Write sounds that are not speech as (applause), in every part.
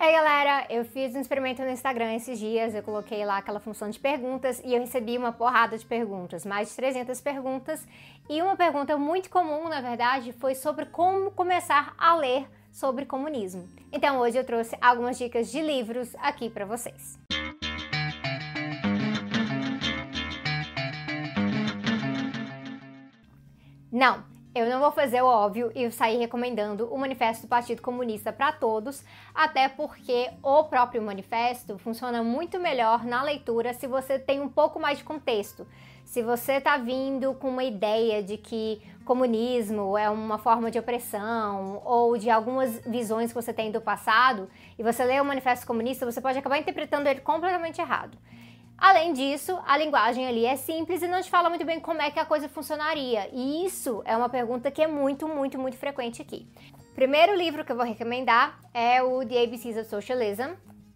Ei galera, eu fiz um experimento no Instagram esses dias, eu coloquei lá aquela função de perguntas e eu recebi uma porrada de perguntas, mais de 300 perguntas, e uma pergunta muito comum, na verdade, foi sobre como começar a ler sobre comunismo. Então hoje eu trouxe algumas dicas de livros aqui para vocês. Não, eu não vou fazer o óbvio e sair recomendando o Manifesto do Partido Comunista para todos, até porque o próprio manifesto funciona muito melhor na leitura se você tem um pouco mais de contexto. Se você está vindo com uma ideia de que comunismo é uma forma de opressão ou de algumas visões que você tem do passado e você lê o Manifesto Comunista, você pode acabar interpretando ele completamente errado. Além disso, a linguagem ali é simples e não te fala muito bem como é que a coisa funcionaria. E isso é uma pergunta que é muito, muito, muito frequente aqui. Primeiro livro que eu vou recomendar é o The ABCs of Socialism,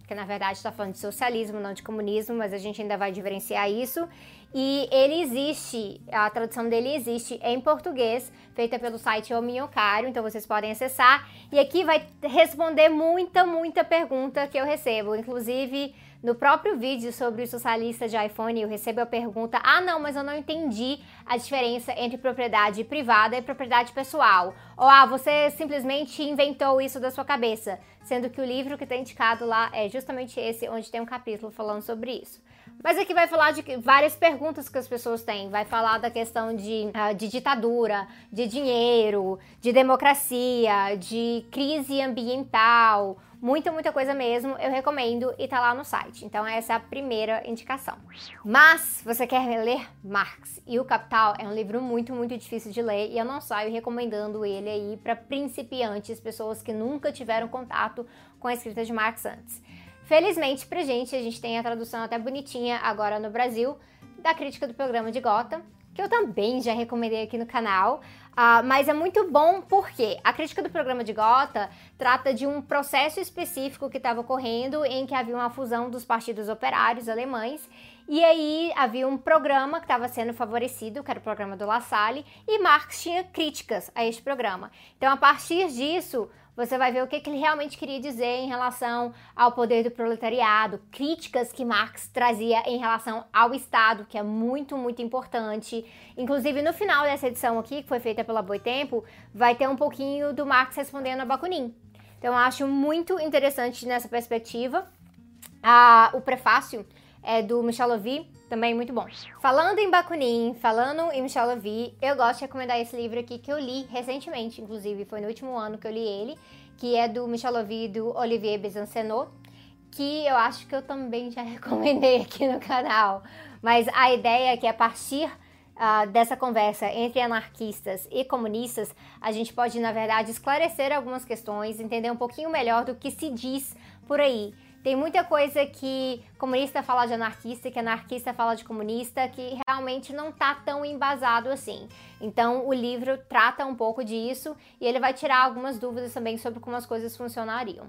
que na verdade está falando de socialismo, não de comunismo, mas a gente ainda vai diferenciar isso. E ele existe, a tradução dele existe em português, feita pelo site O Minhocário, então vocês podem acessar. E aqui vai responder muita, muita pergunta que eu recebo, inclusive no próprio vídeo sobre o socialista de iPhone, eu recebo a pergunta: ah, não, mas eu não entendi a diferença entre propriedade privada e propriedade pessoal. Ou ah, você simplesmente inventou isso da sua cabeça. Sendo que o livro que está indicado lá é justamente esse, onde tem um capítulo falando sobre isso. Mas aqui vai falar de várias perguntas que as pessoas têm. Vai falar da questão de, uh, de ditadura, de dinheiro, de democracia, de crise ambiental, muita, muita coisa mesmo, eu recomendo e tá lá no site. Então essa é a primeira indicação. Mas você quer ler Marx e o Capital é um livro muito, muito difícil de ler e eu não saio recomendando ele aí para principiantes, pessoas que nunca tiveram contato com a escrita de Marx antes. Felizmente pra gente, a gente tem a tradução até bonitinha agora no Brasil da crítica do programa de Gota, que eu também já recomendei aqui no canal. Uh, mas é muito bom porque a crítica do programa de Gotha trata de um processo específico que estava ocorrendo em que havia uma fusão dos partidos operários alemães e aí havia um programa que estava sendo favorecido, que era o programa do La Salle, e Marx tinha críticas a este programa. Então, a partir disso, você vai ver o que, que ele realmente queria dizer em relação ao poder do proletariado, críticas que Marx trazia em relação ao Estado, que é muito, muito importante. Inclusive, no final dessa edição aqui, que foi feita pela Boitempo, vai ter um pouquinho do Marx respondendo a Bakunin. Então, eu acho muito interessante nessa perspectiva. Ah, o prefácio é do Michel Levy, também muito bom. Falando em Bakunin, falando em Michel Levy, eu gosto de recomendar esse livro aqui que eu li recentemente, inclusive foi no último ano que eu li ele, que é do Michel Levy do Olivier Besancenot, que eu acho que eu também já (laughs) recomendei aqui no canal. Mas a ideia é que a partir uh, dessa conversa entre anarquistas e comunistas, a gente pode, na verdade, esclarecer algumas questões, entender um pouquinho melhor do que se diz por aí. Tem muita coisa que comunista fala de anarquista, que anarquista fala de comunista, que realmente não tá tão embasado assim. Então o livro trata um pouco disso e ele vai tirar algumas dúvidas também sobre como as coisas funcionariam.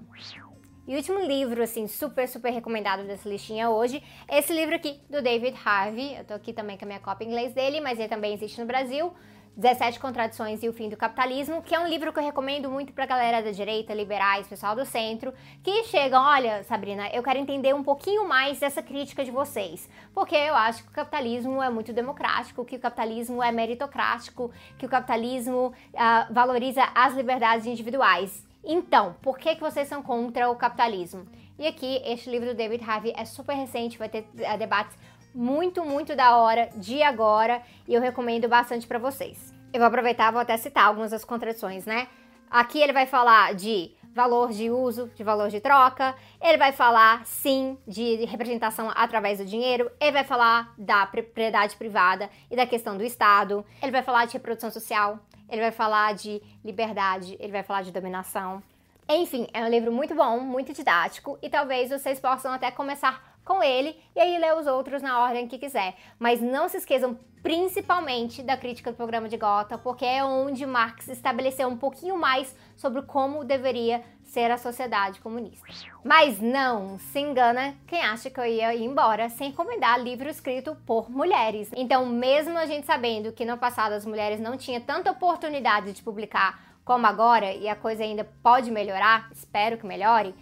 E o último livro, assim, super, super recomendado dessa listinha hoje, é esse livro aqui, do David Harvey. Eu tô aqui também com a minha cópia em inglês dele, mas ele também existe no Brasil. 17 Contradições e o Fim do Capitalismo, que é um livro que eu recomendo muito pra galera da direita, liberais, pessoal do centro, que chegam, olha, Sabrina, eu quero entender um pouquinho mais dessa crítica de vocês, porque eu acho que o capitalismo é muito democrático, que o capitalismo é meritocrático, que o capitalismo uh, valoriza as liberdades individuais. Então, por que, que vocês são contra o capitalismo? E aqui, este livro do David Harvey é super recente, vai ter uh, debates muito, muito da hora de agora e eu recomendo bastante para vocês. Eu vou aproveitar, vou até citar algumas das contradições, né? Aqui ele vai falar de valor de uso, de valor de troca, ele vai falar sim de representação através do dinheiro, ele vai falar da propriedade privada e da questão do Estado, ele vai falar de reprodução social, ele vai falar de liberdade, ele vai falar de dominação. Enfim, é um livro muito bom, muito didático e talvez vocês possam até começar com ele e aí ler os outros na ordem que quiser. Mas não se esqueçam principalmente da crítica do programa de Gotha, porque é onde Marx estabeleceu um pouquinho mais sobre como deveria ser a sociedade comunista. Mas não se engana quem acha que eu ia ir embora sem recomendar livro escrito por mulheres. Então, mesmo a gente sabendo que no passado as mulheres não tinham tanta oportunidade de publicar como agora, e a coisa ainda pode melhorar, espero que melhore,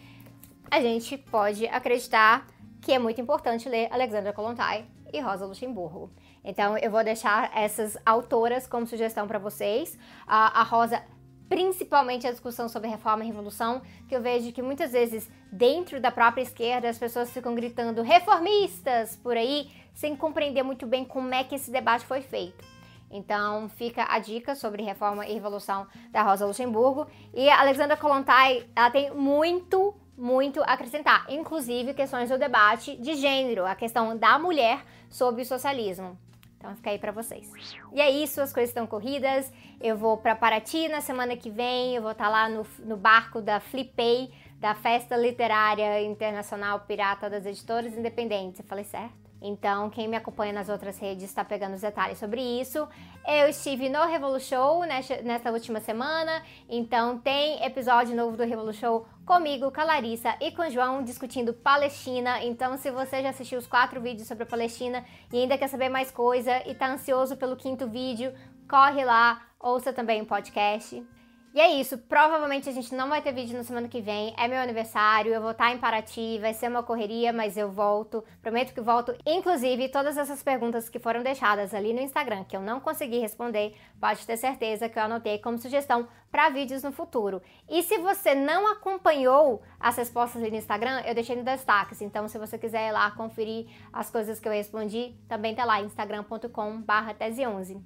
a gente pode acreditar que é muito importante ler Alexandra Kollontai e Rosa Luxemburgo. Então, eu vou deixar essas autoras como sugestão para vocês. A, a Rosa principalmente a discussão sobre reforma e revolução, que eu vejo que muitas vezes dentro da própria esquerda as pessoas ficam gritando reformistas por aí, sem compreender muito bem como é que esse debate foi feito. Então fica a dica sobre reforma e revolução da Rosa Luxemburgo. E a Alexandra Kollontai, ela tem muito, muito a acrescentar, inclusive questões do debate de gênero, a questão da mulher sobre o socialismo. Então fica aí para vocês. E é isso, as coisas estão corridas. Eu vou para Paraty na semana que vem, eu vou estar tá lá no, no barco da Flipei, da Festa Literária Internacional Pirata das Editoras Independentes. Eu falei certo? Então, quem me acompanha nas outras redes está pegando os detalhes sobre isso. Eu estive no Revolu Show nesta última semana, então tem episódio novo do Revolu Show comigo, com a Larissa e com o João discutindo Palestina. Então, se você já assistiu os quatro vídeos sobre a Palestina e ainda quer saber mais coisa e está ansioso pelo quinto vídeo, corre lá, ouça também o podcast. E é isso, provavelmente a gente não vai ter vídeo na semana que vem, é meu aniversário, eu vou estar em Paraty, vai ser uma correria, mas eu volto, prometo que volto. Inclusive, todas essas perguntas que foram deixadas ali no Instagram, que eu não consegui responder, pode ter certeza que eu anotei como sugestão para vídeos no futuro. E se você não acompanhou as respostas ali no Instagram, eu deixei no destaques, então se você quiser ir lá conferir as coisas que eu respondi, também tá lá, instagram.com barra tese11.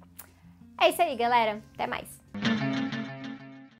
É isso aí, galera, até mais!